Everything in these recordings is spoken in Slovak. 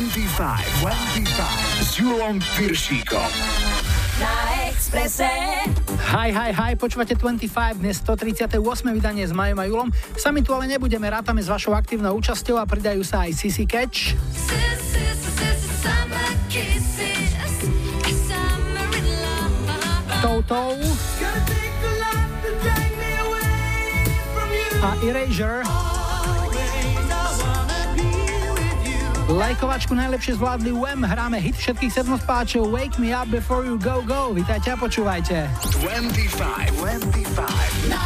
25, 25 s Julom Piršíkom. Na Exprese. Hi, hi, hi, počúvate 25, dnes 138. vydanie s Majom a Julom. Sami tu ale nebudeme, rátame s vašou aktívnou účasťou a pridajú sa aj Sissy Catch. Toto a Erasure. Lajkovačku najlepšie zvládli UM, hráme hit všetkých 7 spáčov Wake Me Up Before You Go Go. Vítajte a počúvajte. 25, 25. Na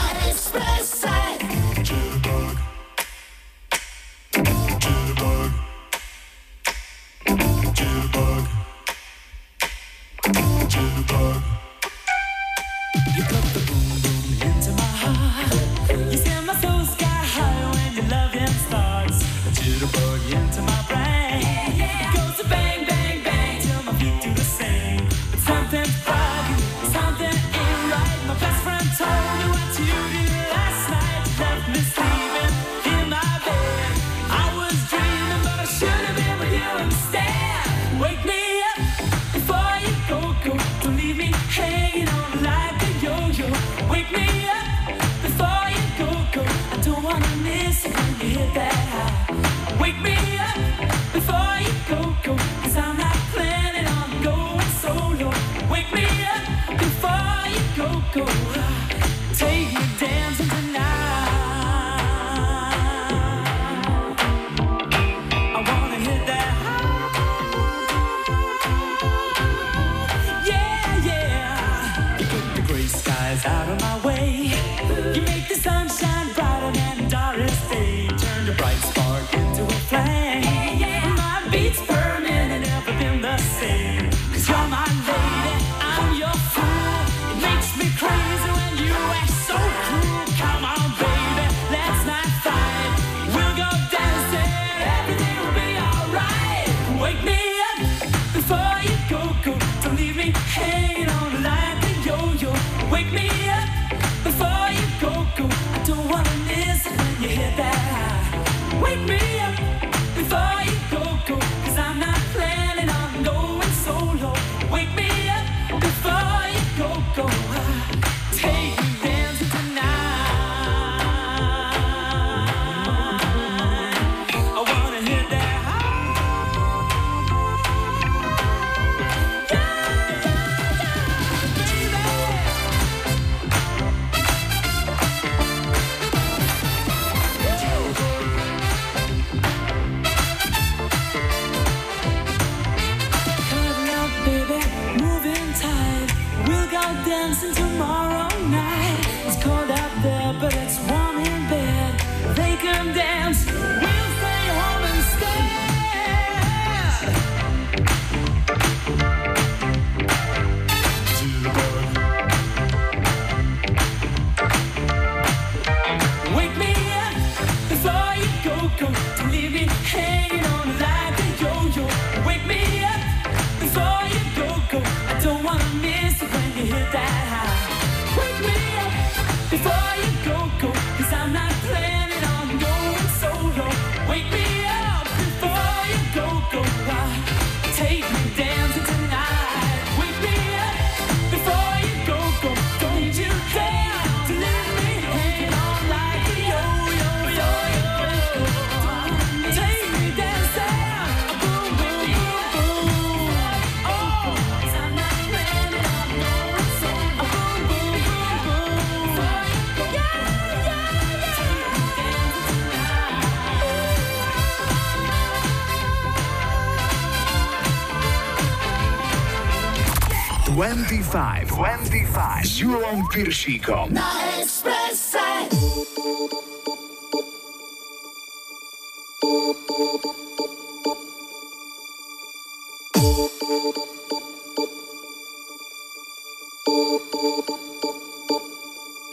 Piršíkom. Na Expresse.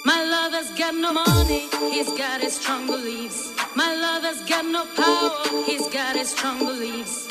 My lover's got no money, he's got his strong beliefs. My lover's got no power, he's got his strong beliefs.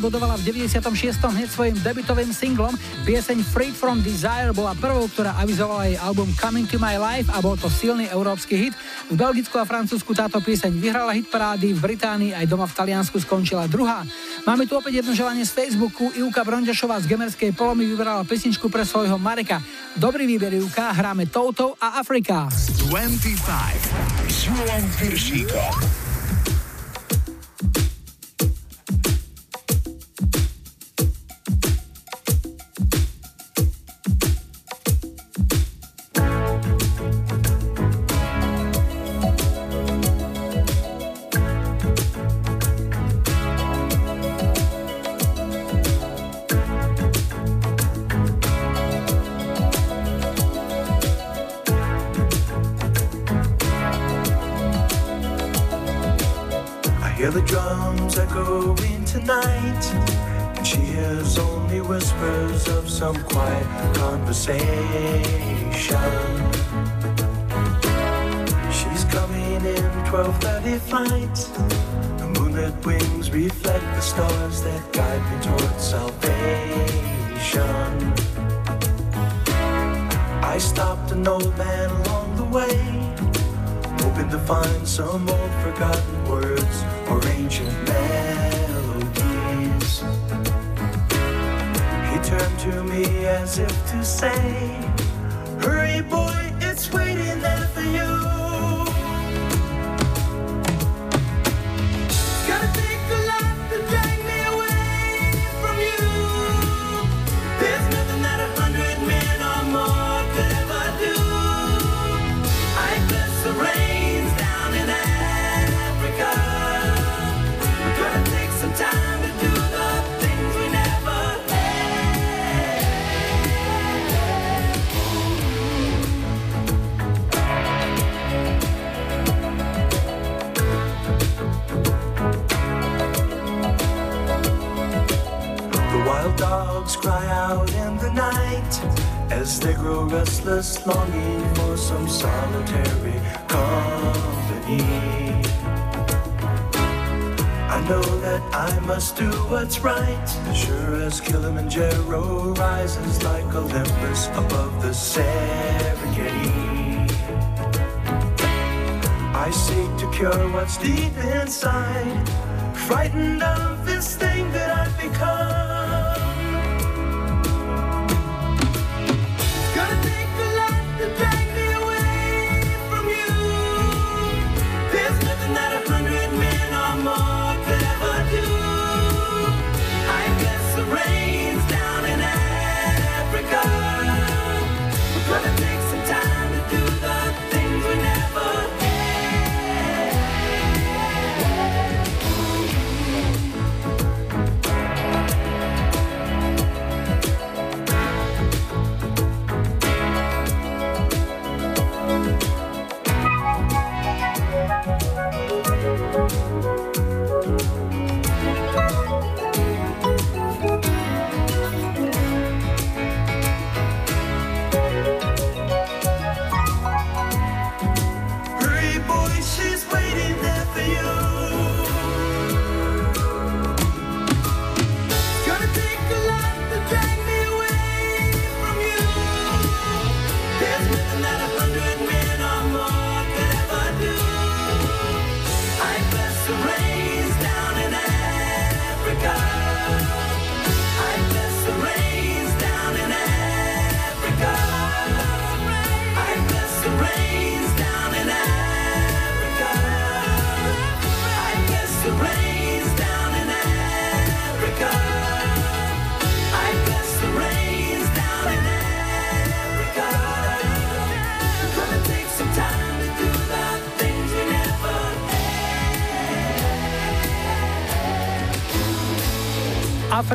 Bodovala v 96. hneď svojim debutovým singlom. Pieseň Freed from Desire bola prvou, ktorá avizovala jej album Coming to My Life a bol to silný európsky hit. V Belgicku a Francúzsku táto pieseň vyhrala hit parády, v Británii aj doma v Taliansku skončila druhá. Máme tu opäť jedno želanie z Facebooku. Ivka Bronďašová z Gemerskej polomy vybrala pesničku pre svojho Mareka. Dobrý výber Ivka, hráme Toutou a Afrika. 25 s Julom Piršíkom.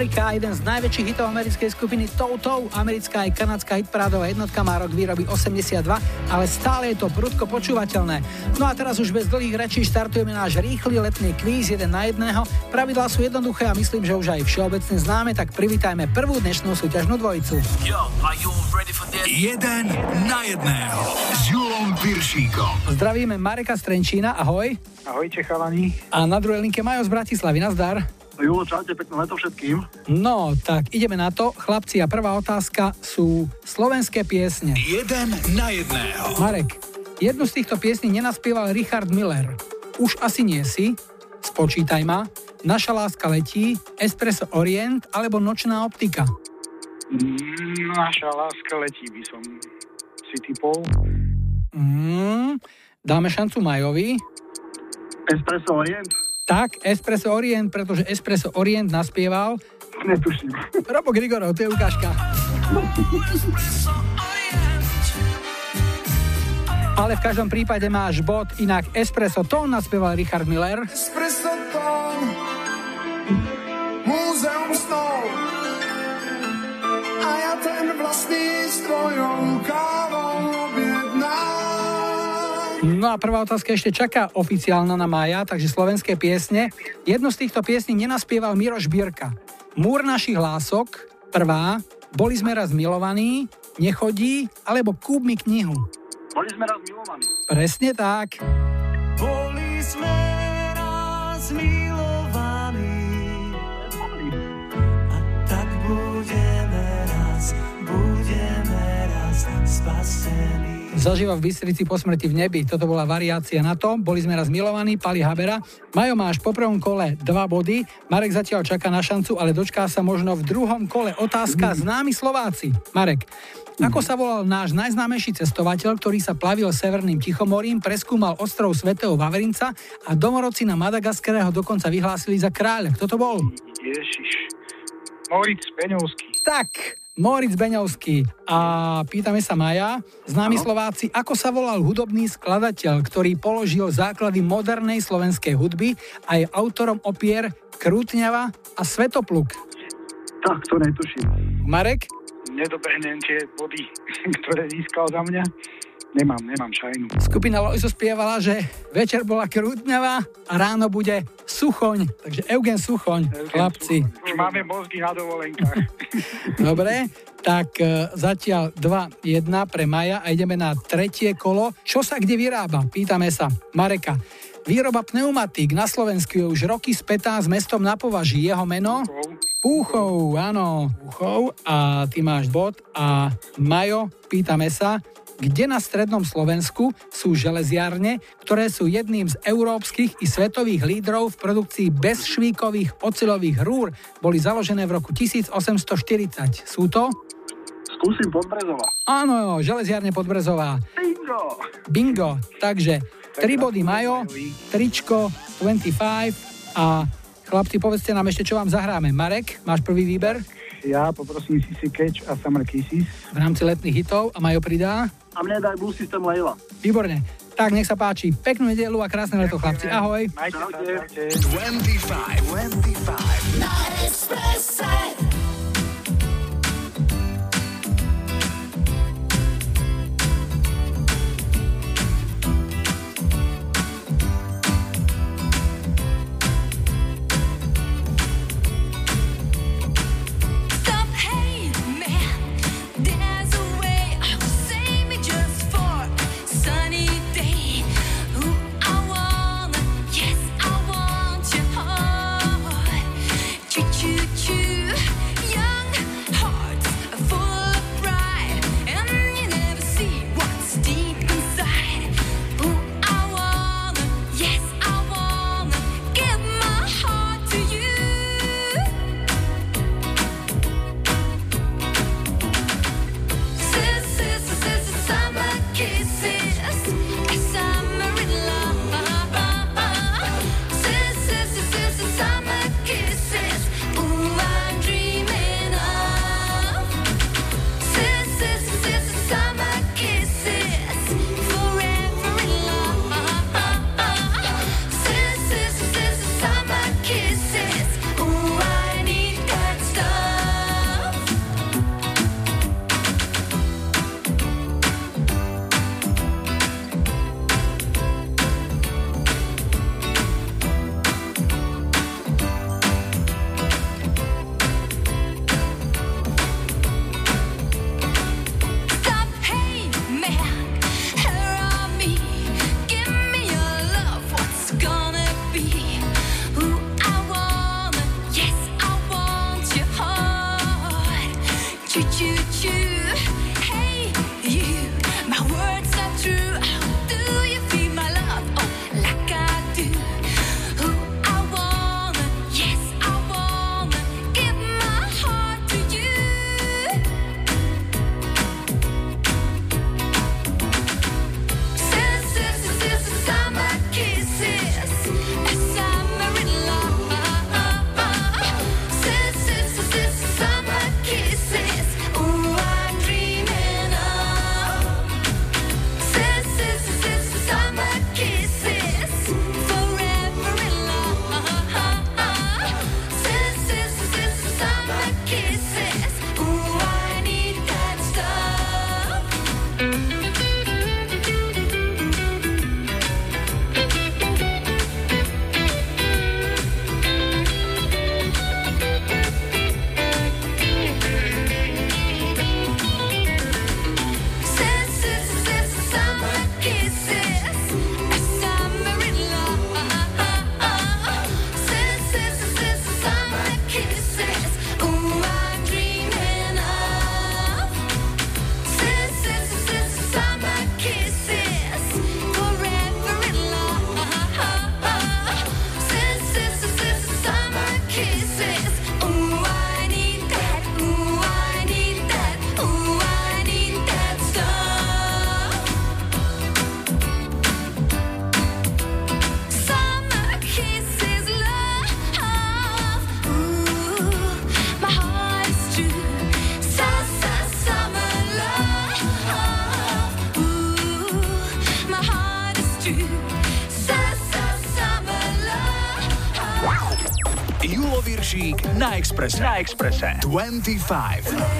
Afrika, jeden z najväčších hitov americkej skupiny Toto, americká aj kanadská hitparádová jednotka má rok výroby 82, ale stále je to prudko počúvateľné. No a teraz už bez dlhých rečí štartujeme náš rýchly letný kvíz jeden na jedného. Pravidlá sú jednoduché a myslím, že už aj všeobecne známe, tak privítajme prvú dnešnú súťažnú dvojicu. Yo? Jeden na jedného s Julom Piršíkom. Zdravíme Mareka Strenčína, ahoj. Ahojte chalani. A na druhej linke Majo z Bratislavy, nazdar. Julo, čaute, pekné leto všetkým. No, tak ideme na to. Chlapci, a prvá otázka sú slovenské piesne. Jeden na jedného. Marek, jednu z týchto piesní nenaspieval Richard Miller. Už asi nie si, spočítaj ma, Naša láska letí, Espresso Orient alebo Nočná optika. Naša láska letí, by som si typol. Mm, dáme šancu Majovi. Espresso Orient? Tak, Espresso Orient, pretože Espresso Orient naspieval Netuším. Robo Grigorov, to je ukážka. Ale v každom prípade máš bod, inak Espresso Tone naspieval Richard Miller. Espresso tón, múzeum snov. A ja ten vlastný strojom kávou objednám. No a prvá otázka ešte čaká oficiálna na mája, takže slovenské piesne. Jednu z týchto piesní nenaspieval Miroš Birka. Múr našich hlások, prvá, boli sme raz milovaní, nechodí, alebo kúp mi knihu. Boli sme raz milovaní. Presne tak. Boli sme raz milovaní Zažíva v Bystrici po smrti v nebi. Toto bola variácia na to. Boli sme raz milovaní, Pali Habera. Majo máš po prvom kole dva body. Marek zatiaľ čaká na šancu, ale dočká sa možno v druhom kole. Otázka známi Slováci. Marek, ako sa volal náš najznámejší cestovateľ, ktorý sa plavil Severným Tichomorím, preskúmal ostrov svätého Vavrinca a domorodci na Madagaskare ho dokonca vyhlásili za kráľa. Kto to bol? Ježiš. Moritz Beňovský. Tak, Moritz Beňovský. A pýtame sa Maja, známi Slováci, ako sa volal hudobný skladateľ, ktorý položil základy modernej slovenskej hudby a je autorom opier Krútňava a Svetopluk. Tak, to netuším. Marek? Nedobehnem tie body, ktoré získal za mňa. Nemám, nemám šajnu. Skupina Lojzo spievala, že večer bola krútňavá a ráno bude suchoň. Takže Eugen Suchoň, chlapci. Už máme mozgy na dovolenkách. Dobre, tak e, zatiaľ 2-1 pre Maja a ideme na tretie kolo. Čo sa kde vyrába? Pýtame sa Mareka. Výroba pneumatík na Slovensku je už roky spätá s mestom na považí. Jeho meno? Púchov, áno, Púchov. A ty máš bod. A Majo, pýtame sa, kde na strednom Slovensku sú železiarne, ktoré sú jedným z európskych i svetových lídrov v produkcii bezšvíkových oceľových rúr. Boli založené v roku 1840. Sú to? Skúsim Podbrezova. Áno, železiarne Podbrezová. Bingo! Bingo. Takže 3 body Majo, tričko 25 a chlapci, povedzte nám ešte, čo vám zahráme. Marek, máš prvý výber Ja poprosím Sissy Catch a Summer Kisses. v rámci letných hitov a Majo pridá. A mne daj Blue System Leila. Výborne. Tak, nech sa páči. Peknú nedelu a krásne leto, chlapci. Ahoj. Majte sa, čaute. 25, 25. Na Expresse. Na Exprese. Na Exprese. 25.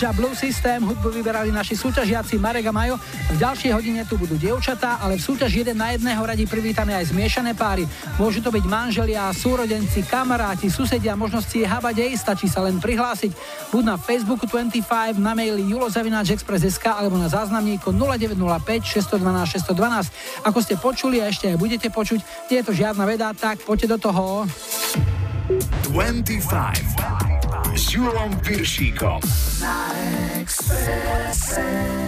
Edge a Blue System. Hudbu vyberali naši súťažiaci Marek a Majo. V ďalšej hodine tu budú dievčatá, ale v súťaž jeden na jedného radi privítame aj zmiešané páry. Môžu to byť manželia, súrodenci, kamaráti, susedia, možnosti je habať aj, stačí sa len prihlásiť. Buď na Facebooku 25, na maili julozavináčexpress.sk alebo na záznamníku 0905 612 612. Ako ste počuli a ešte aj budete počuť, nie je to žiadna veda, tak poďte do toho. 25 s Julom Piršíkom. Na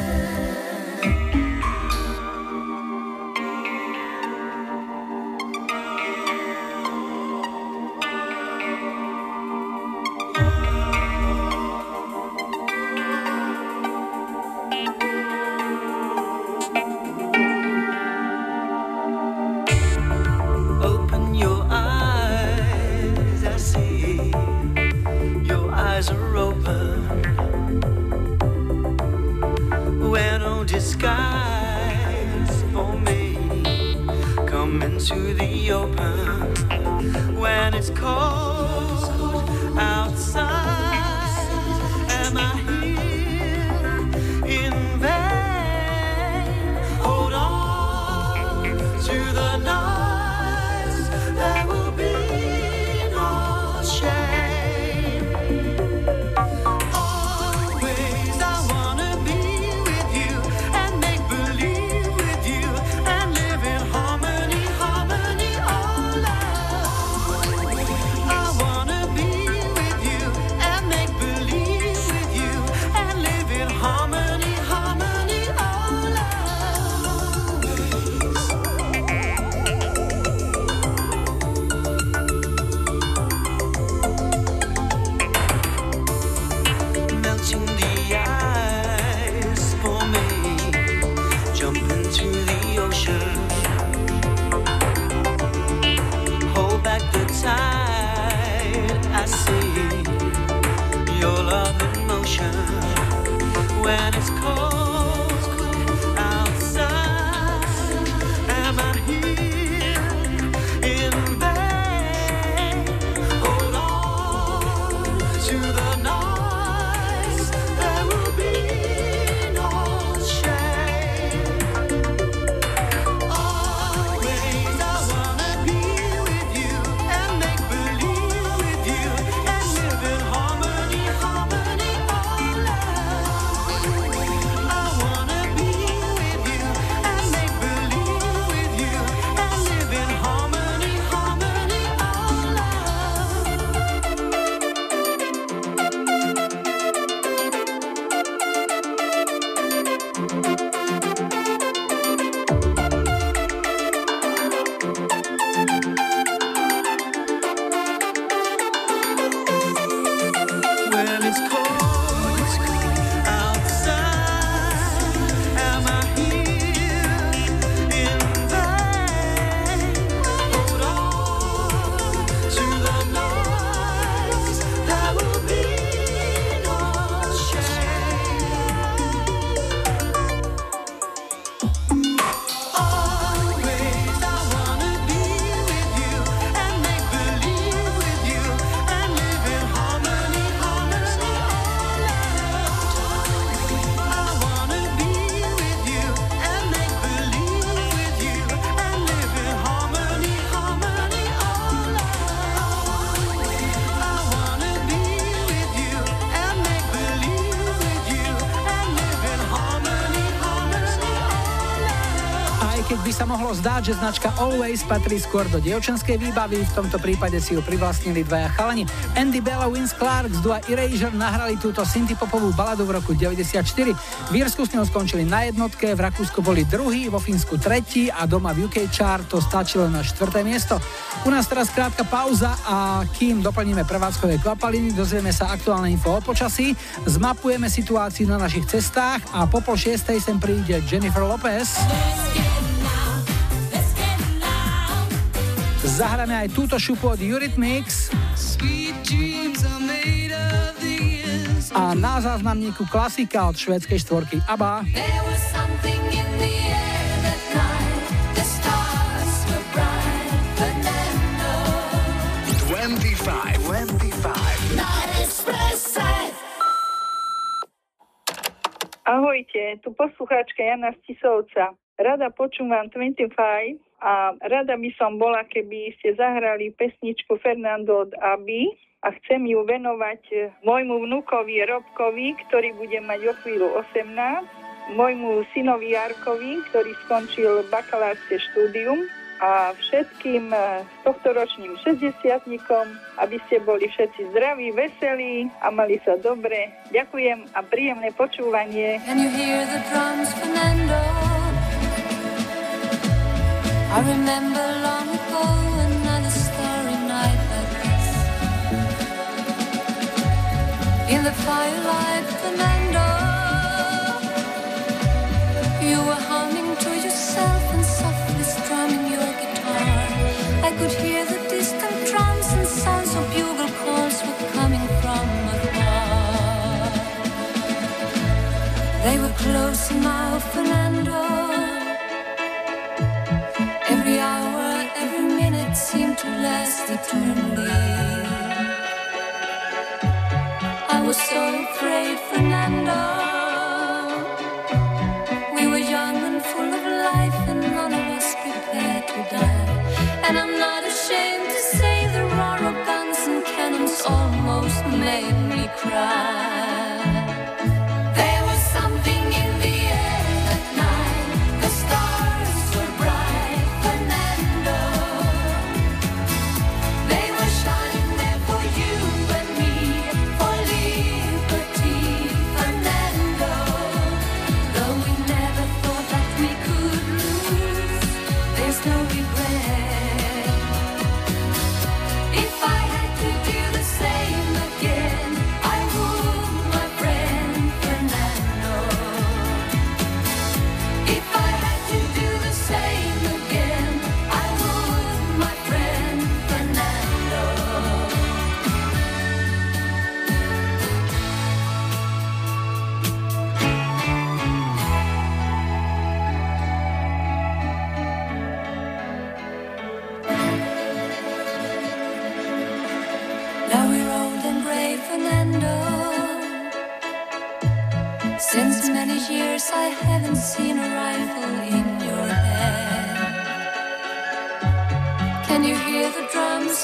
že značka Always patrí skôr do dievčenskej výbavy, v tomto prípade si ju privlastnili dvaja chalani. Andy Bell a Vince Clark z dua Erasure nahrali túto synthpopovú baladu v roku 94. V Írsku s ňou skončili na jednotke, v Rakúsku boli druhý, vo Fínsku tretí a doma v UK chart to stačilo na štvrté miesto. U nás teraz krátka pauza a kým doplníme prevádzkové kvapaliny, dozvieme sa aktuálne info o počasí, zmapujeme situáciu na našich cestách a po pol šiestej sem príde Jennifer Lopez. Zahráme aj túto šupu od Eurythmics. A na záznamníku klasika od švedskej štvorky ABBA. Ahojte, tu poslucháčka Jana Stisovca. Rada počúvam 25 a rada by som bola, keby ste zahrali pesničku Fernando od Aby a chcem ju venovať eh, môjmu vnúkovi Robkovi, ktorý bude mať o chvíľu 18, môjmu synovi Jarkovi, ktorý skončil bakalárske štúdium a všetkým eh, tohto ročným 60 aby ste boli všetci zdraví, veselí a mali sa dobre. Ďakujem a príjemné počúvanie. Can you hear the drums? They were close now, last eternally. I was so afraid,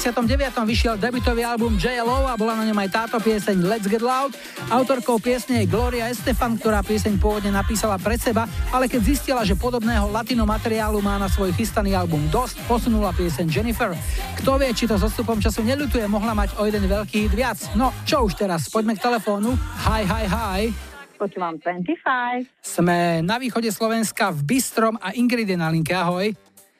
99. vyšiel debutový album JLO a bola na ňom aj táto pieseň Let's Get Loud. Autorkou piesne je Gloria Estefan, ktorá pieseň pôvodne napísala pre seba, ale keď zistila, že podobného latino materiálu má na svoj chystaný album dosť, posunula pieseň Jennifer. Kto vie, či to s odstupom času neľutuje, mohla mať o jeden veľký hit viac. No, čo už teraz, poďme k telefónu. Hi, hi, hi. Počúvam 25. Sme na východe Slovenska v Bystrom a Ingrid je na linke. Ahoj.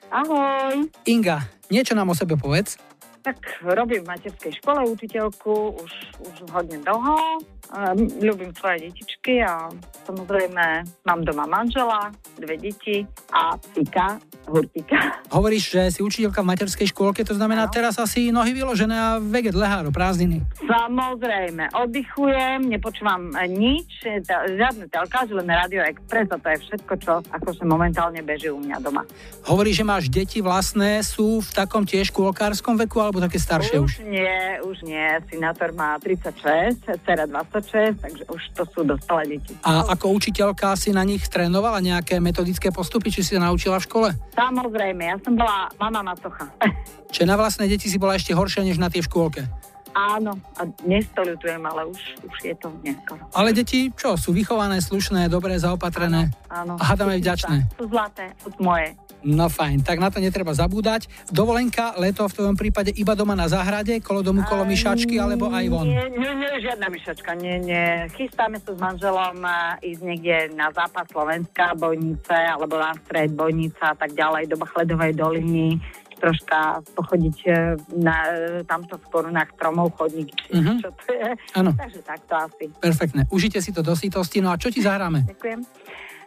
Ahoj. Inga, niečo nám o sebe povedz. Tak robím v materskej škole učiteľku už, už hodne dlho. Um, ľubím svoje detičky a samozrejme mám doma manžela, dve deti a psíka, hurtika. Hovoríš, že si učiteľka v materskej škôlke, to znamená teraz asi nohy vyložené a veget leháro, prázdniny. Samozrejme, oddychujem, nepočúvam nič, ta- žiadne telkáž, len Radio Express a to je všetko, čo akože momentálne beží u mňa doma. Hovoríš, že máš deti vlastné, sú v takom tiež škôlkárskom veku alebo také staršie už? Už nie, už nie. Synátor má 36, dcera 26, takže už to sú dospelé deti. A ako učiteľka si na nich trénovala nejaké metodické postupy, či si sa naučila v škole? Samozrejme, ja som bola mama macocha. Čiže na vlastné deti si bola ešte horšia než na tie v škôlke? Áno, a dnes to ľutujem, ale už, už je to neskoro. Ale deti, čo, sú vychované, slušné, dobre zaopatrené? Áno. A hádam aj vďačné. Sú zlaté, sú moje. No fajn, tak na to netreba zabúdať. Dovolenka, leto v tvojom prípade iba doma na záhrade, kolo domu, kolo myšačky, alebo aj von? Nie, nie, nie, žiadna myšačka, nie, nie. Chystáme sa s manželom ísť niekde na západ Slovenska, Bojnice, alebo na stred Bojnica a tak ďalej, do Bachledovej doliny troška pochodiť e, na e, tamto v korunách stromov chodník, či Mhm. čo to je. Áno. Takže takto asi. Perfektne, užite si to do sítosti, no a čo ti zahráme? Ďakujem.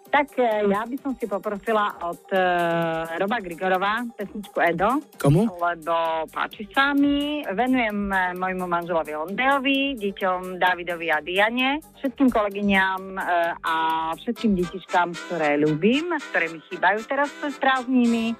Tak e, ja by som si poprosila od e, Roba Grigorova pesničku Edo. Komu? Lebo páči sa mi. Venujem môjmu manželovi Ondejovi, deťom Davidovi a Diane, všetkým kolegyňam e, a všetkým detičkám, ktoré ľúbim, ktoré mi chýbajú teraz cez prázdniny.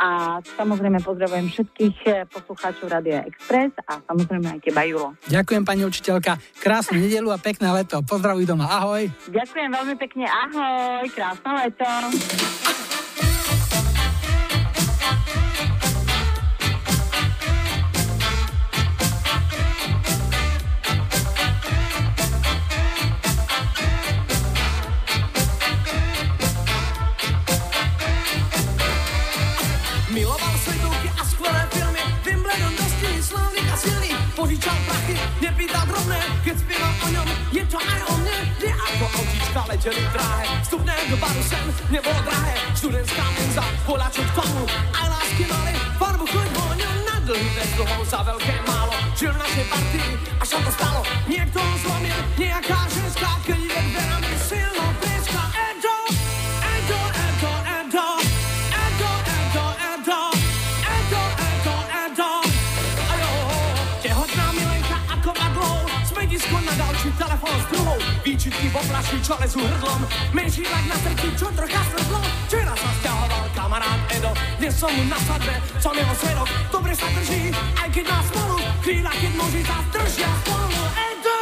A samozrejme pozdravujem všetkých e, poslucháčov Radia Express a samozrejme aj teba, Julo. Ďakujem pani učiteľka, krásnu nedelu a pekné leto. Pozdravuj doma, ahoj. Ďakujem veľmi pekne, ahoj, krásne leto. Keď zpíval o ňom, je to aj o mne, kde ako autíčka letěli dráhe, vstupné do baru sem nebolo drahé, študentská menza, poľačok k tomu, aj lásky mali, farbu chuť voňom na dlhý bez dlhou za veľké málo, žil v našej partii, až sa to stalo, niekto zlomil, nejaká ženská, keď výčitky v oplaši, čo lezú hrdlom, menší lak na srdci, čo trocha svrdlo. Včera sa stiahoval kamarát Edo, dnes som mu na svadbe, som jeho svedok, dobre sa drží, aj keď má smolu, chvíľa, keď muži sa držia spolu. Edo,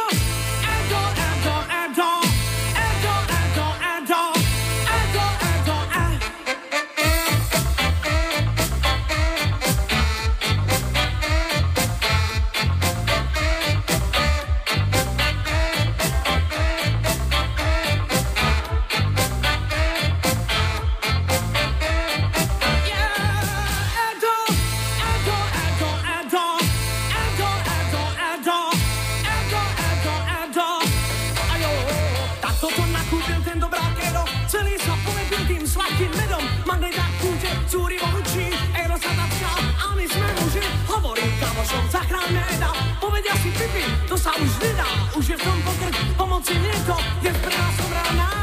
Paryż wyda, uśmiech w pomocy niego jest prasa rana.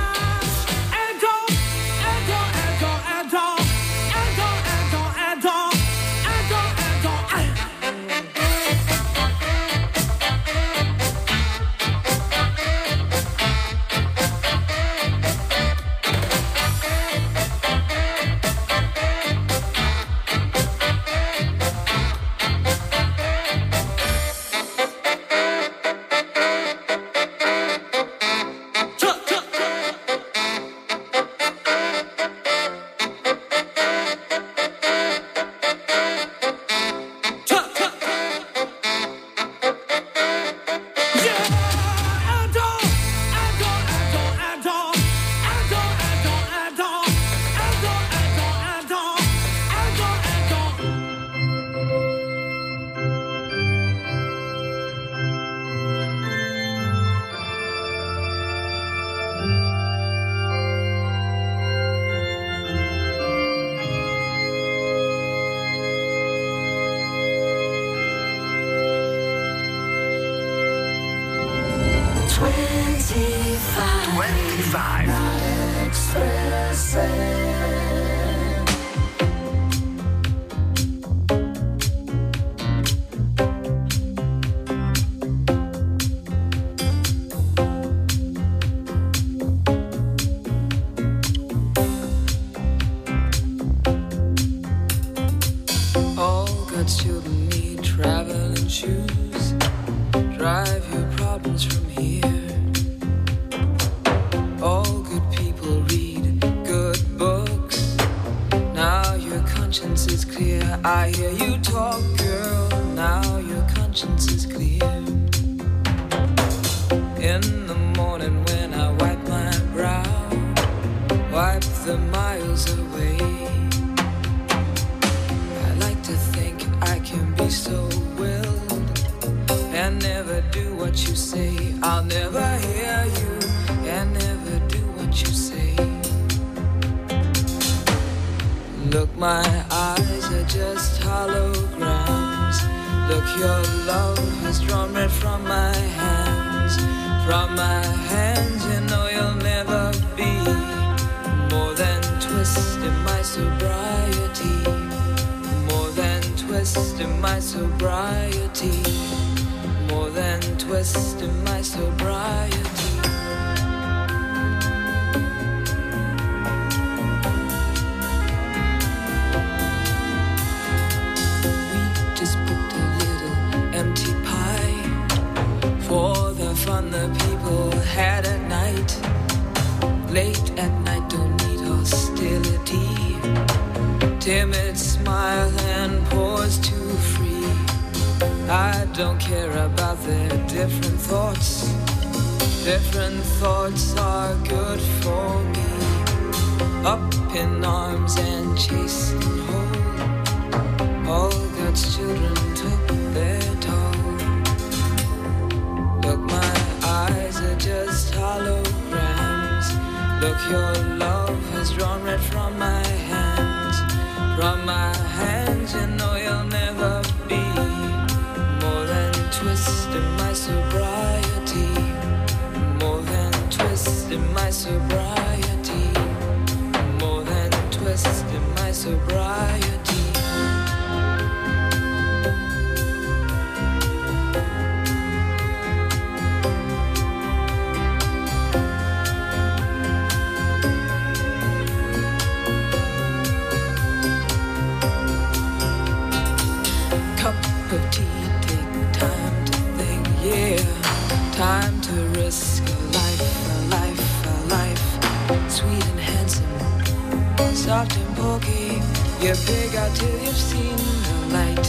Soft and pokey. You pig out till you've seen the light.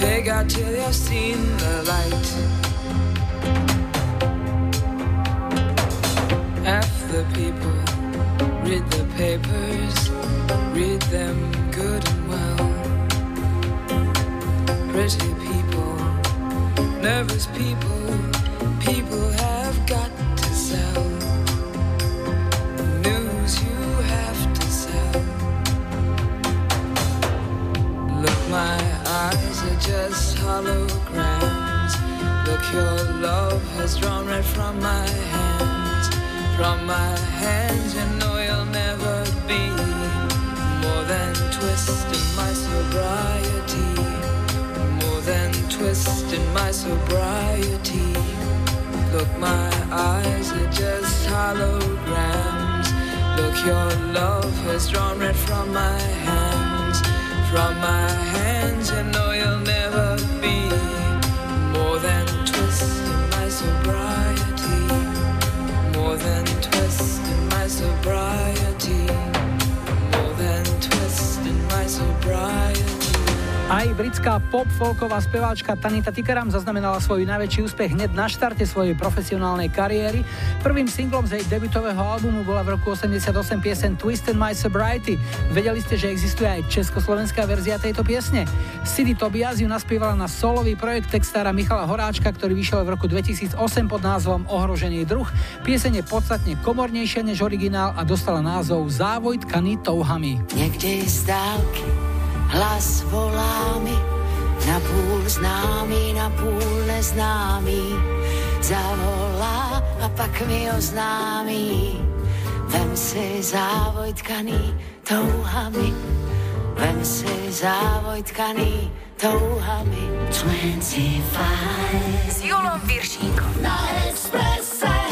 Pig out till you've seen the light. Half the people read the papers, read them good and well pretty people, nervous people, people have got to sell. My eyes are just holograms. Look, your love has drawn red from my hands. From my hands, you know you'll never be more than twist in my sobriety more than twist in my sobriety. Look, my eyes are just holograms. Look, your love has drawn red from my hands. From my hands, you know you'll never Aj britská pop-folková speváčka Tanita Tikaram zaznamenala svoj najväčší úspech hneď na štarte svojej profesionálnej kariéry. Prvým singlom z jej debutového albumu bola v roku 88 piesen Twisted My Sobriety. Vedeli ste, že existuje aj československá verzia tejto piesne? Sidy Tobias ju naspievala na solový projekt textára Michala Horáčka, ktorý vyšiel v roku 2008 pod názvom Ohrožený druh. Pieseň je podstatne komornejšia než originál a dostala názov Závoj tkaný touhami. Z dálky hlas volá mi, na půl známý, na půl neznámý. Zavolá a pak mi oznámí, vem si závoj tkaný touhami, vem si závoj tkaný touhami. 25 S Julom Viršíkom. na Expresse.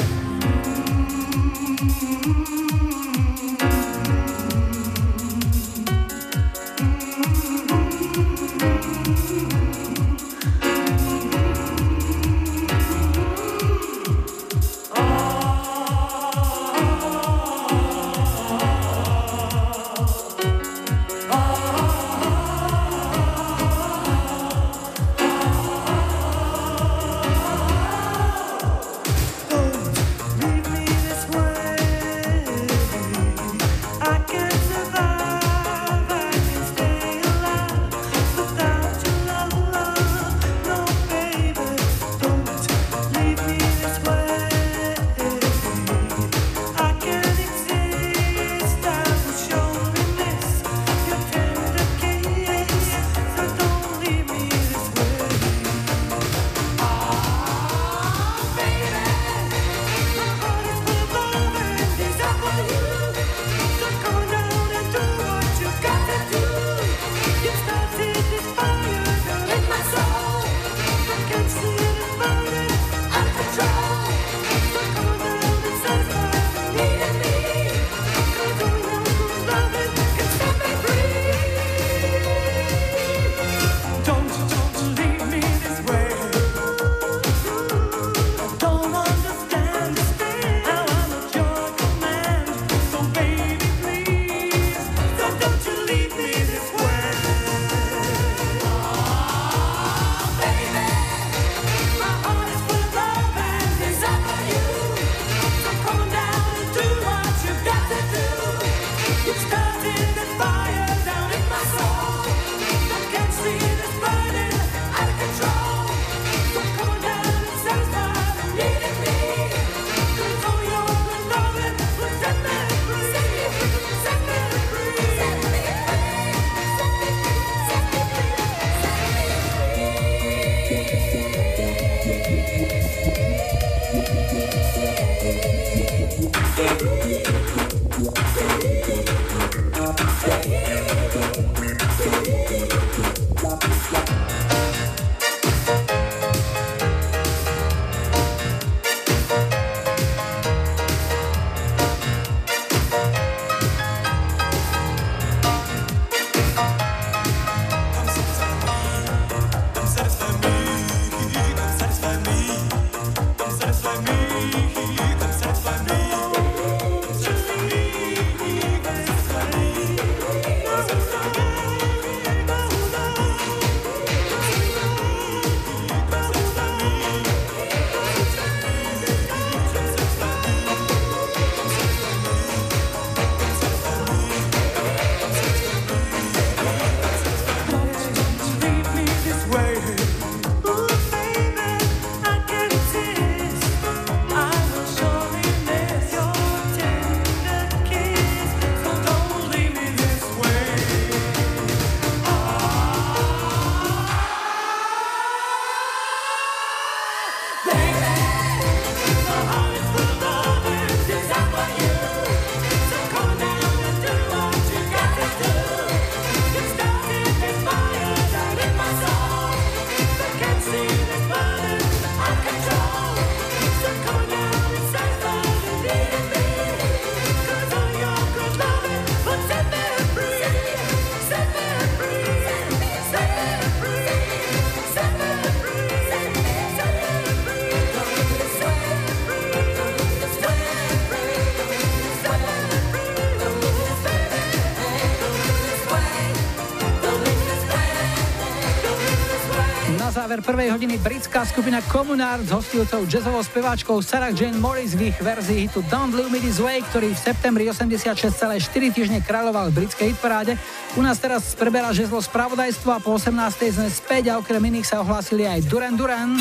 Prvej hodiny britská skupina Communard s hostujúcou jazzovou speváčkou Sarah Jane Morris v ich verzii hitu Don't Leave Me This Way, ktorý v septembri 86 celé 4 týždne kráľoval v britskej hitparáde. U nás teraz preberá žezlo spravodajstvo a po 18. sme späť a okrem iných sa ohlásili aj Duran Duran.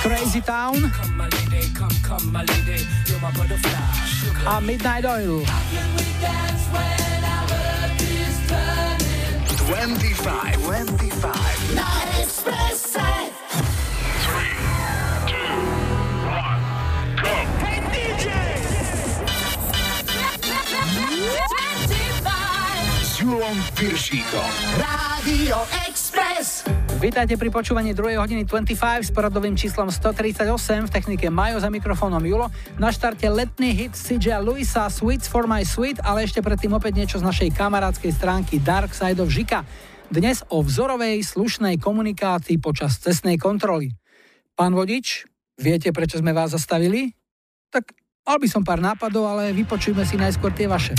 Crazy Town a Midnight Oil. Rádio Express. Vítajte pri počúvaní 2. hodiny 25 s poradovým číslom 138 v technike Majo za mikrofónom Julo. Na štarte letný hit CJ Luisa Sweets for my sweet, ale ešte predtým opäť niečo z našej kamarádskej stránky Dark Side of Žika. Dnes o vzorovej slušnej komunikácii počas cestnej kontroly. Pán vodič, viete prečo sme vás zastavili? Tak mal by som pár nápadov, ale vypočujme si najskôr tie vaše.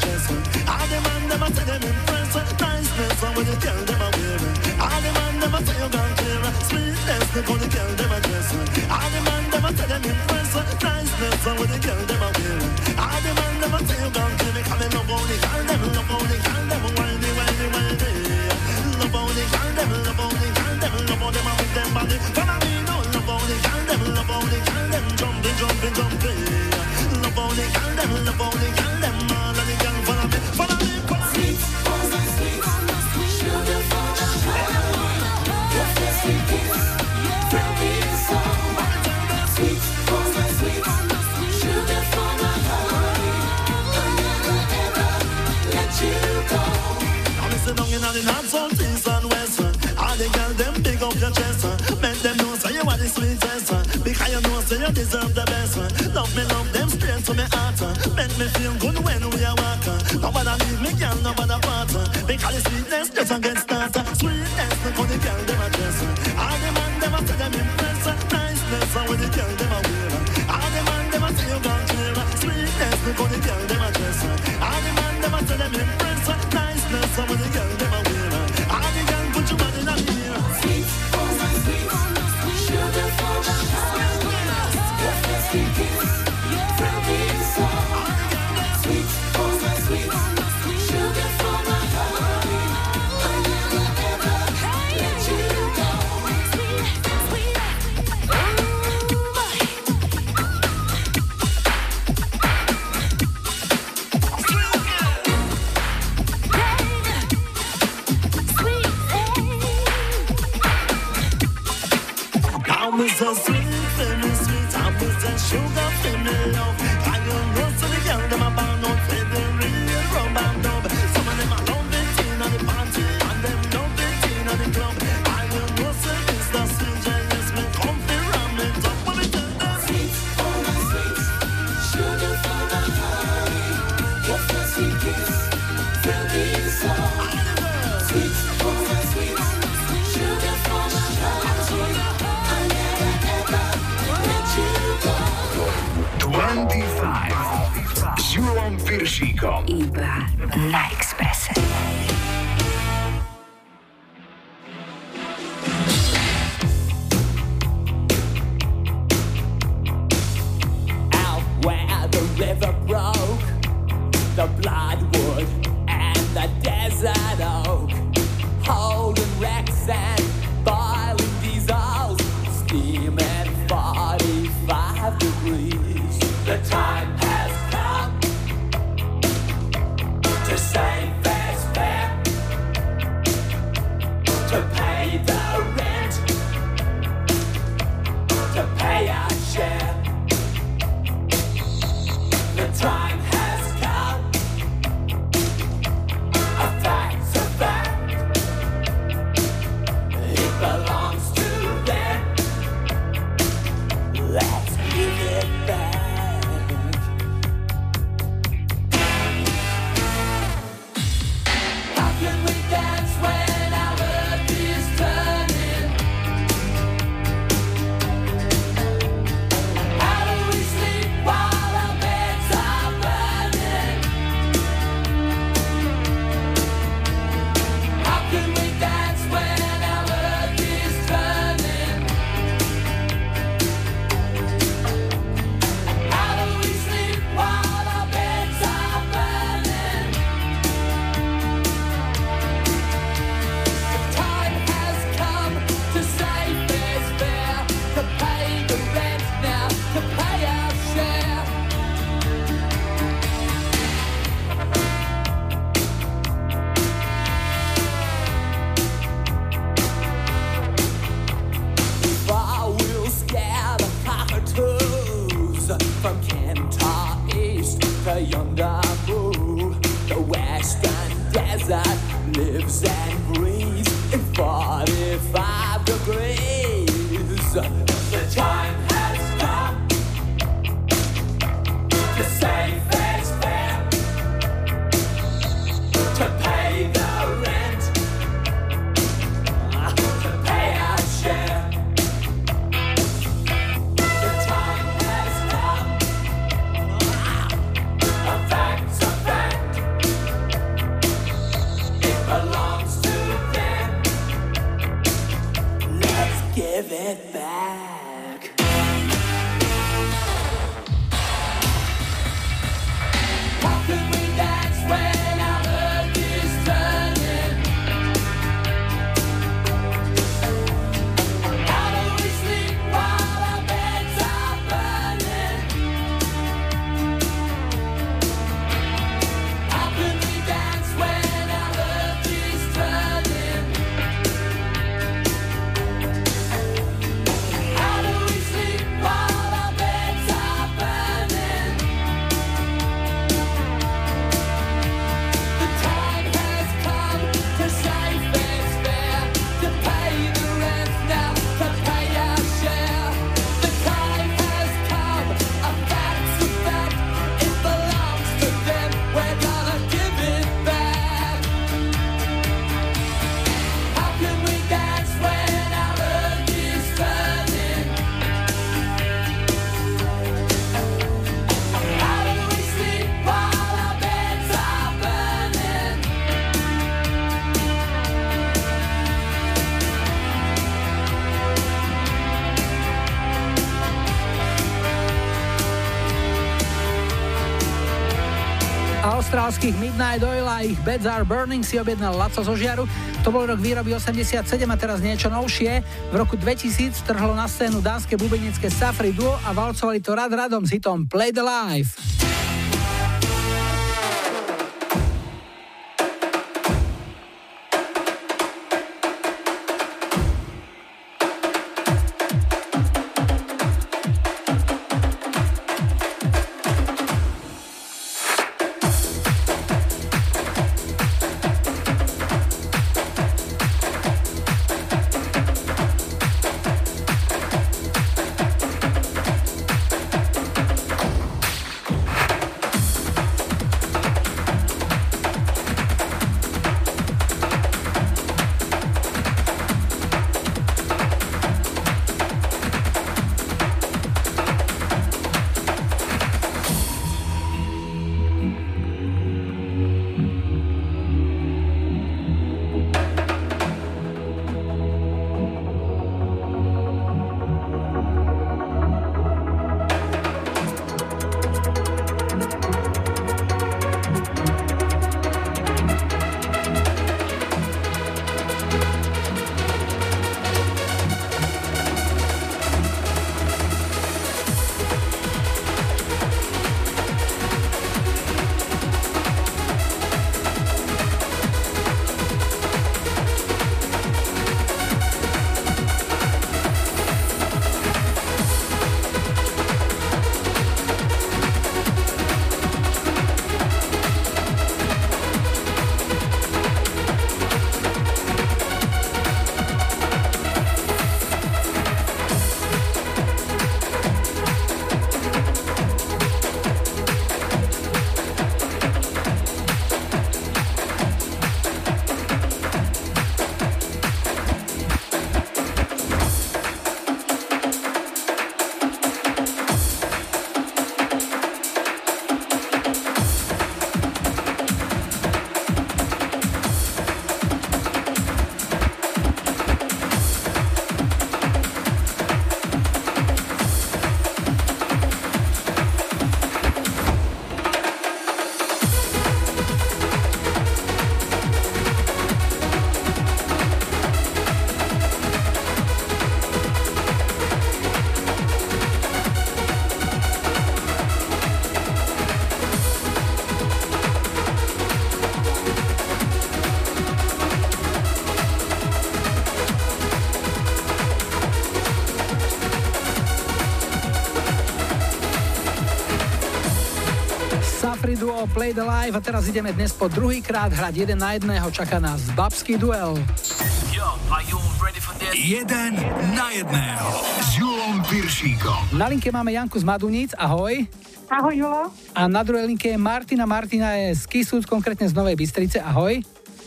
Them. All the man them a say them impress. Niceness, how the girl them a wear. All the man them a say you gone clear. Sweetness, how the girl them a dress. All the man them a say them impress. Niceness, how the girl them a wear. All the man them a say you gone clear. Because they love how the girl them, love the girl them whiny, whiny, whiny. Love the girl them, love the girl them, love how them a move them body. Follow me now, love the girl them, love the girl them jumping, jumping, jumping. Love the girl them, love how in the north, south, east and west. All the girls them big up your chest. Make them know say you are the sweetest. Because you know say you deserve the best. Love me, love them straight to me heart. Make me feel good when we are walking. Nobody leave me, girl, nobody part. Because the us. z Julą Wirsziką na Ekspresie. australských Midnight Oil a ich Beds Are Burning si objednal Laco zo Žiaru. To bol rok výroby 87 a teraz niečo novšie. V roku 2000 trhlo na scénu dánske bubenické Safri Duo a valcovali to rad radom s hitom Play the Life. Play the Live a teraz ideme dnes po druhýkrát hrať jeden na jedného, čaká nás babský duel. Yo, are you ready for this? Jeden na jedného s Julom Piršíkom. Na linke máme Janku z Maduníc, ahoj. Ahoj, Julo. A na druhej linke je Martina. Martina je z Kisúc, konkrétne z Novej Bystrice, ahoj.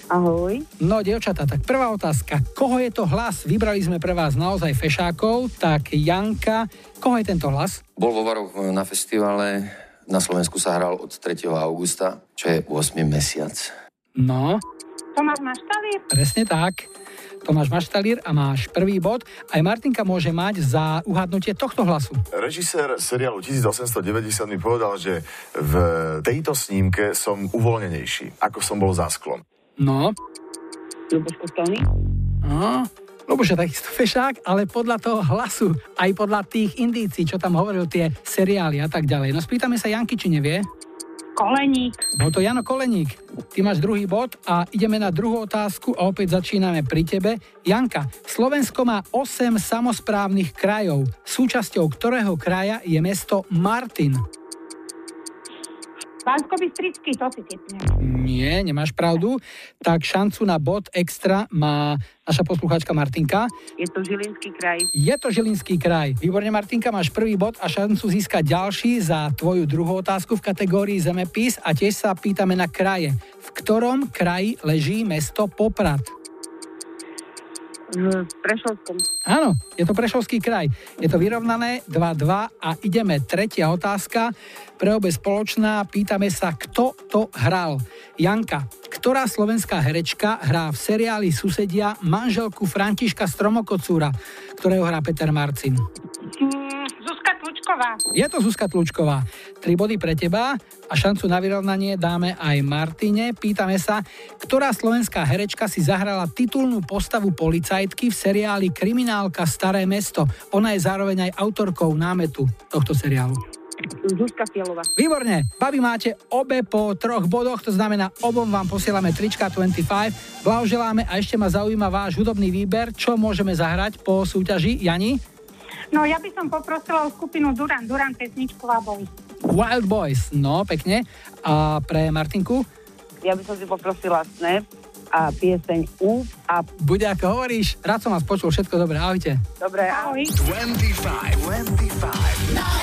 Ahoj. No, dievčatá, tak prvá otázka. Koho je to hlas? Vybrali sme pre vás naozaj fešákov, tak Janka, koho je tento hlas? Bol vo Varoch na festivale, na Slovensku sa hral od 3. augusta, čo je 8. mesiac. No, Tomáš Maštalír? presne tak. Tomáš Maštalír a máš prvý bod. Aj Martinka môže mať za uhadnutie tohto hlasu. Režisér seriálu 1890 mi povedal, že v tejto snímke som uvoľnenejší, ako som bol za sklom. No, Ľuboš Kostelný? no. Luboš je takisto fešák, ale podľa toho hlasu, aj podľa tých indícií, čo tam hovoril, tie seriály a tak ďalej. No spýtame sa Janky, či nevie. Koleník. Bol to Jano Koleník. Ty máš druhý bod a ideme na druhú otázku a opäť začíname pri tebe. Janka, Slovensko má 8 samozprávnych krajov, súčasťou ktorého kraja je mesto Martin. Bansko bystrický to si typnem. Nie, nemáš pravdu. Tak šancu na bod extra má naša poslucháčka Martinka. Je to Žilinský kraj. Je to Žilinský kraj. Výborne, Martinka, máš prvý bod a šancu získať ďalší za tvoju druhú otázku v kategórii Zemepis a tiež sa pýtame na kraje. V ktorom kraji leží mesto Poprad? V Prešovskom. Áno, je to Prešovský kraj. Je to vyrovnané 2-2 a ideme tretia otázka. Pre obe spoločná pýtame sa, kto to hral. Janka, ktorá slovenská herečka hrá v seriáli Susedia manželku Františka Stromokocúra, ktorého hrá Peter Marcin? Mm, Tlučková. Je to Zuzka Tlučková. Tri body pre teba a šancu na vyrovnanie dáme aj Martine. Pýtame sa, ktorá slovenská herečka si zahrala titulnú postavu policajtky v seriáli Kriminálka Staré mesto. Ona je zároveň aj autorkou námetu tohto seriálu. Zuzka Fielová. Výborne, babi máte obe po troch bodoch, to znamená obom vám posielame trička 25. Blahoželáme a ešte ma zaujíma váš hudobný výber, čo môžeme zahrať po súťaži. Jani? No ja by som poprosila o skupinu Duran Duran pesničku Boys. Wild Boys, no pekne. A pre Martinku? Ja by som si poprosila Snap a pieseň U a... Bude ako hovoríš, rád som vás počul, všetko dobré, ahojte. Dobre, ahoj. 25, 25. Na.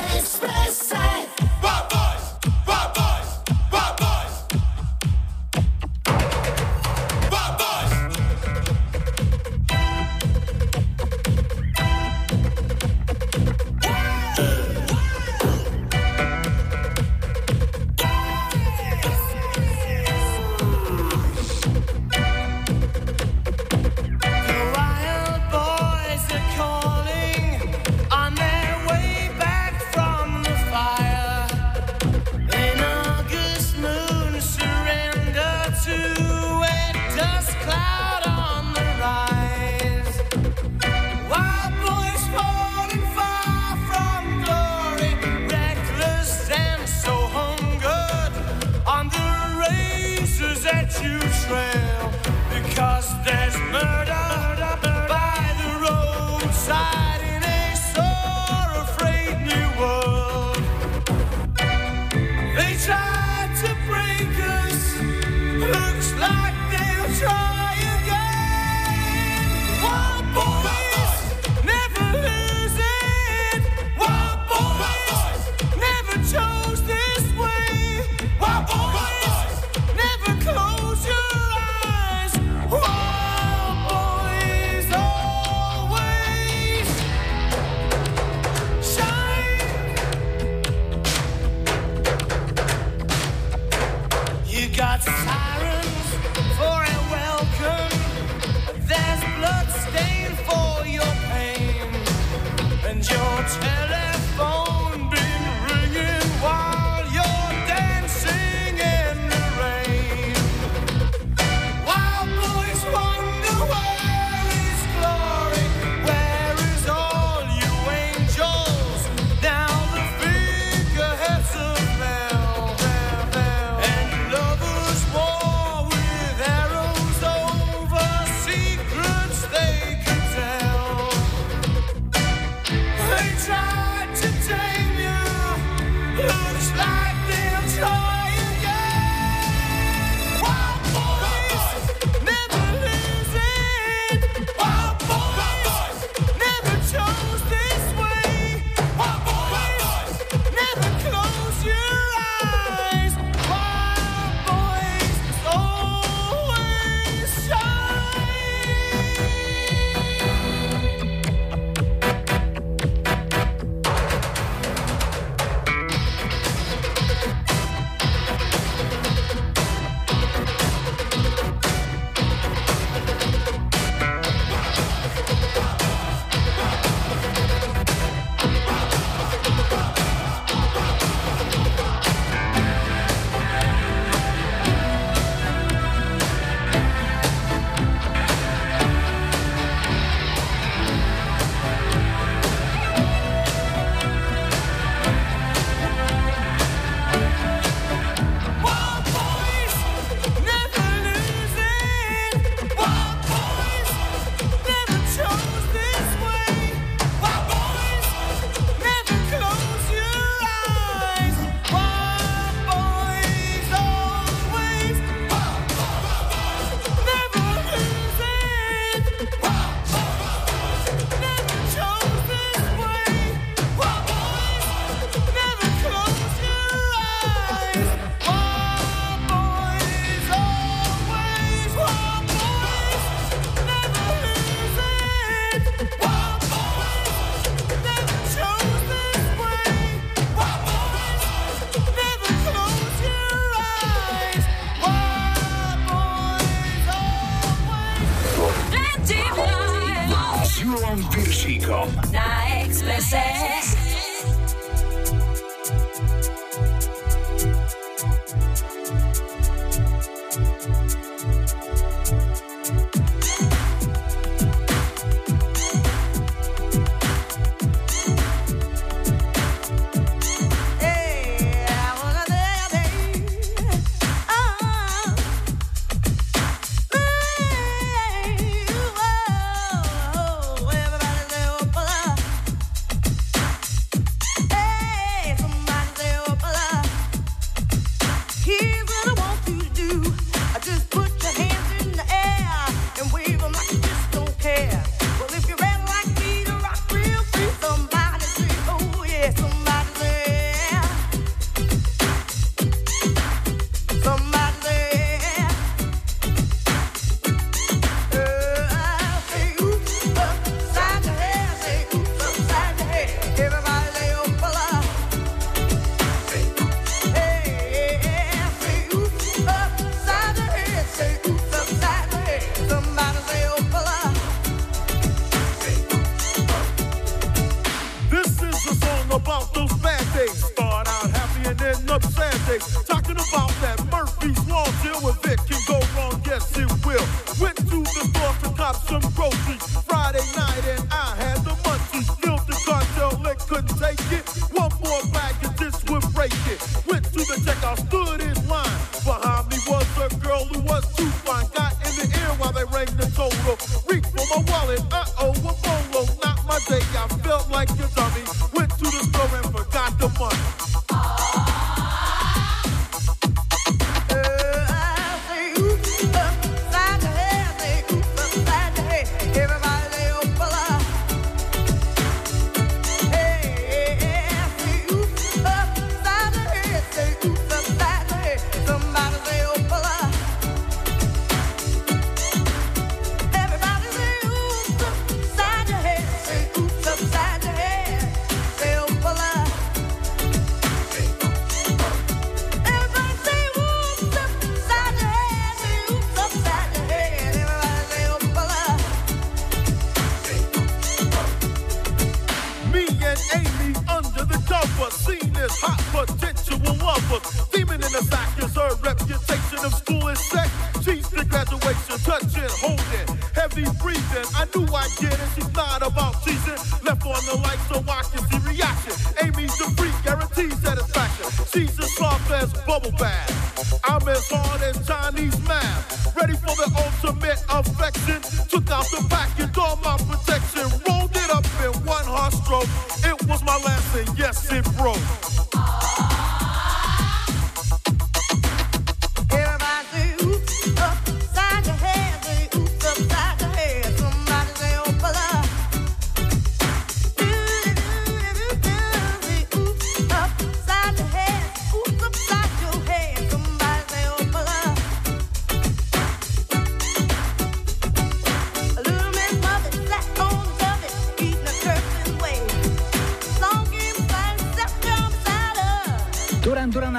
Julom Piršíkom. Na Expresse.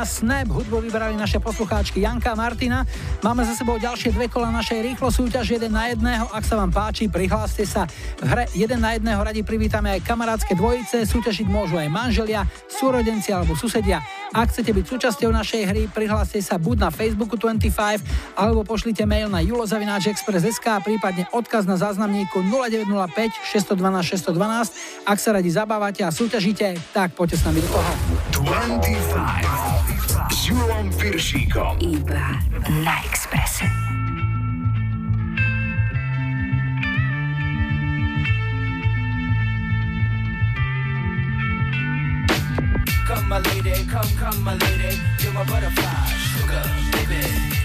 Duran Duran a Snap hudbu vybrali naše poslucháčky Janka a Martina. Máme za sebou ďalšie dve kola našej rýchlo súťaž 1 na 1. Ak sa vám páči, prihláste sa. V hre 1 na 1 radi privítame aj kamarátske dvojice. Súťažiť môžu aj manželia, súrodenci alebo susedia. Ak chcete byť súčasťou našej hry, prihláste sa buď na Facebooku 25 alebo pošlite mail na julozavináčexpress.sk a prípadne odkaz na záznamníku 0905 612 612. Ak sa radi zabávate a súťažíte, tak poďte s nami do toho. 25 s Julom Piršíkom. Iba na Expresse. Come, my lady, come, come, my lady, you're my butterfly, sugar, baby.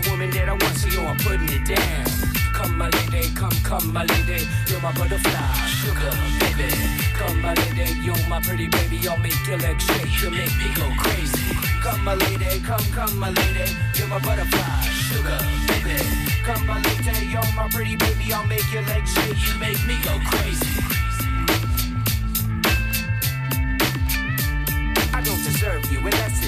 the woman that I want, so yo, I'm putting it down. Come, my lady, come, come, my lady. You're my butterfly, sugar, baby. Come, my lady, you're my pretty baby. I'll make your legs shake, you make me go crazy. Come, my lady, come, come, my lady. You're my butterfly, sugar, baby. Come, my lady, you're my pretty baby. I'll make your legs shake, you make me go crazy. I don't deserve you, unless it's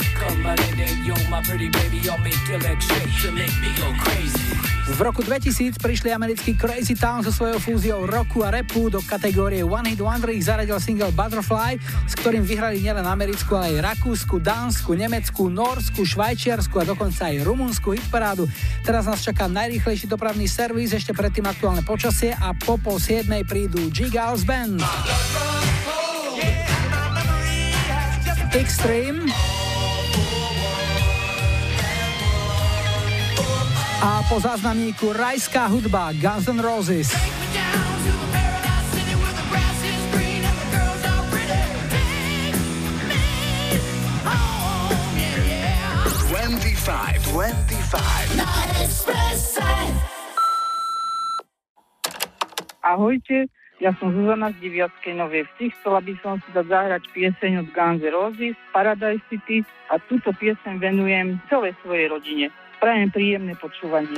V roku 2000 prišli americkí Crazy Town so svojou fúziou roku a repu do kategórie One Hit Wonder ich zaradil single Butterfly, s ktorým vyhrali nielen Americku, ale aj Rakúsku, Dánsku, Nemecku, Norsku, Švajčiarsku a dokonca aj Rumunsku hitparádu. Teraz nás čaká najrýchlejší dopravný servis, ešte predtým aktuálne počasie a po pol siedmej prídu G-Gals Band. Extreme. A po záznamníku rajská hudba Guns N' Roses. 25, 25. Na Expresse. Ahojte, ja som Zuzana z Diviackej Novej Vsi. Chcela by som si dať zahrať pieseň od Guns Roses Paradise City a túto pieseň venujem celej svojej rodine. Prajem príjemné počúvanie.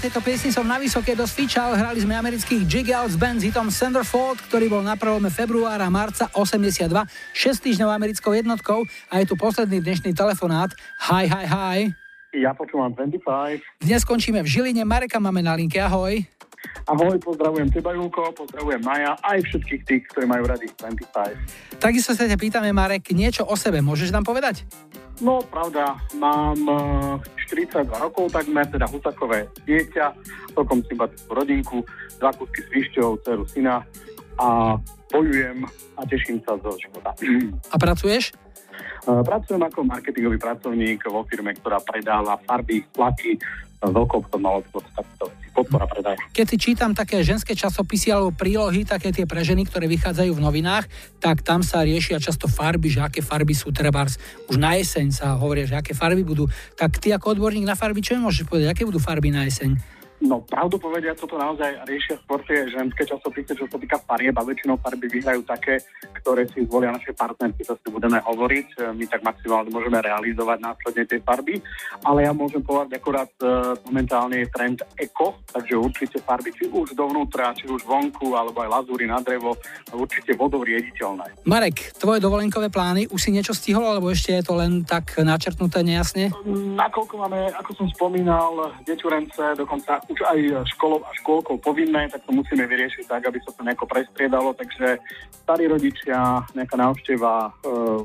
Tejto piesni som na vysoké dosť fičal. Hrali sme amerických Jigouts band s hitom Centerfold, ktorý bol na prvome februára marca 82, 6 týždňov americkou jednotkou a je tu posledný dnešný telefonát. Hi, hi, hi. Ja počúvam 25. Dnes skončíme v Žiline. Mareka máme na linke, ahoj. Ahoj, pozdravujem teba, Julko, pozdravujem Maja, aj všetkých tých, ktorí majú radi 25. Takisto sa ťa pýtame, Marek, niečo o sebe môžeš nám povedať? No, pravda, mám eh, 42 rokov takmer, teda husakové dieťa, celkom sympatickú rodinku, dva kusky s dceru, syna a bojujem a teším sa zo života. A pracuješ? Eh, Pracujem ako marketingový pracovník vo firme, ktorá predáva farby, plaky, veľkou obchodnou podpora predaja. Keď si čítam také ženské časopisy alebo prílohy, také tie pre ženy, ktoré vychádzajú v novinách, tak tam sa riešia často farby, že aké farby sú trebárs. Už na jeseň sa hovoria, že aké farby budú. Tak ty ako odborník na farby, čo mi môžeš povedať, aké budú farby na jeseň? No, pravdu povedia, toto naozaj riešia skôr tie ženské časopisy, čo sa týka farieb a väčšinou farby vyhrajú také, ktoré si zvolia naše partnerky, to si budeme hovoriť. E, My tak maximálne môžeme realizovať následne tie farby, ale ja môžem povedať akurát e, momentálne je trend eko, takže určite farby či už dovnútra, či už vonku, alebo aj lazúry na drevo, určite vodou riediteľné. Marek, tvoje dovolenkové plány, už si niečo stihol, alebo ešte je to len tak načrtnuté nejasne? Nakoľko máme, ako som spomínal, deťurence, dokonca už aj školou a škôlkou povinné, tak to musíme vyriešiť tak, aby sa to nejako prestriedalo, takže starí rodičia, nejaká návšteva e,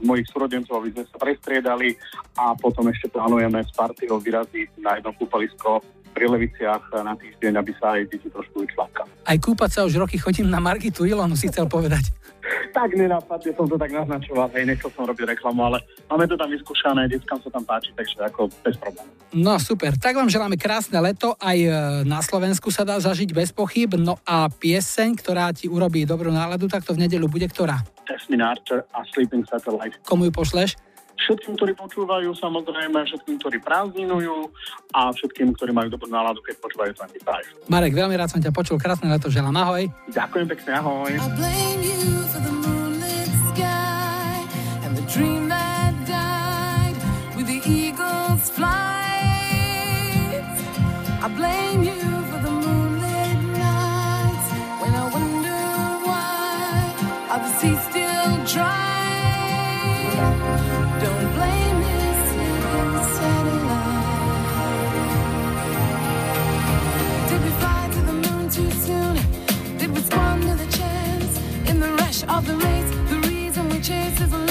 mojich súrodencov, aby sme sa prestriedali a potom ešte plánujeme s partiou vyraziť na jedno kúpalisko pri Leviciach na týždeň, aby sa aj deti trošku vyčlakali. Aj kúpať sa už roky chodím na Margitu Ilonu, si chcel povedať. Tak nenápadne som to tak naznačoval, hej, nechcel som robiť reklamu, ale máme to tam vyskúšané, deckám sa tam páči, takže ako bez problémov. No super, tak vám želáme krásne leto, aj e, na Slovensku sa dá zažiť bez pochyb, no a pieseň, ktorá ti urobí dobrú náladu, tak to v nedeľu bude ktorá? Jasmine Archer a Sleeping Satellite. Komu ju pošleš? Všetkým, ktorí počúvajú, samozrejme, všetkým, ktorí prázdninujú a všetkým, ktorí majú dobrú náladu, keď počúvajú 25. Marek, veľmi rád som ťa počul, krásne leto želám, ahoj. Ďakujem pekne, ahoj. blame you of the race? The reason we chase is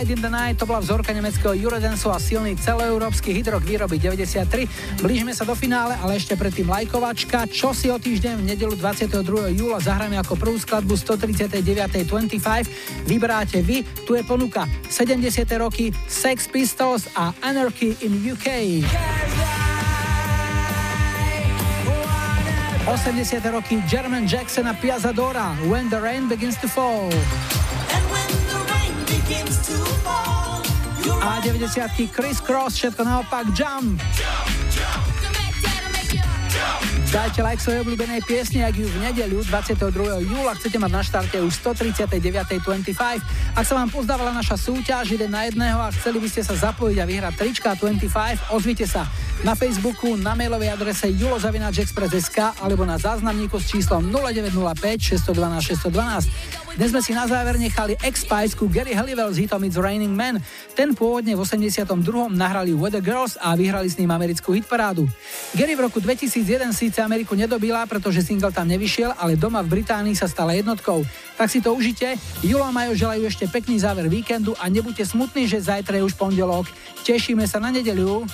Ride in the Night to bola vzorka nemeckého Eurodanceu a silný celoeurópsky hit výroby 93. Blížime sa do finále, ale ešte predtým lajkovačka. Čo si o týždeň v nedelu 22. júla zahráme ako prvú skladbu 139.25. Vyberáte vy, tu je ponuka 70. roky Sex Pistols a Anarchy in UK. 80. roky German Jackson a Piazzadora When the Rain Begins to Fall. A 90 Chris Cross, všetko naopak Jump. Dajte like svojej obľúbenej piesne, ak ju v nedeľu 22. júla chcete mať na štarte už 139.25. Ak sa vám pozdávala naša súťaž, jeden na jedného a chceli by ste sa zapojiť a vyhrať trička 25, ozvite sa na Facebooku, na mailovej adrese julozavinačexpress.sk alebo na záznamníku s číslom 0905 612 612. Dnes sme si na záver nechali X-Spice ku Gary Halliwell s hitom It's Raining Men. Ten pôvodne v 82. nahrali Weather Girls a vyhrali s ním americkú hitparádu. Gary v roku 2001 síce Ameriku nedobila, pretože single tam nevyšiel, ale doma v Británii sa stala jednotkou. Tak si to užite. Julo a Majo želajú ešte pekný záver víkendu a nebuďte smutní, že zajtra je už pondelok. Tešíme sa na nedeľu.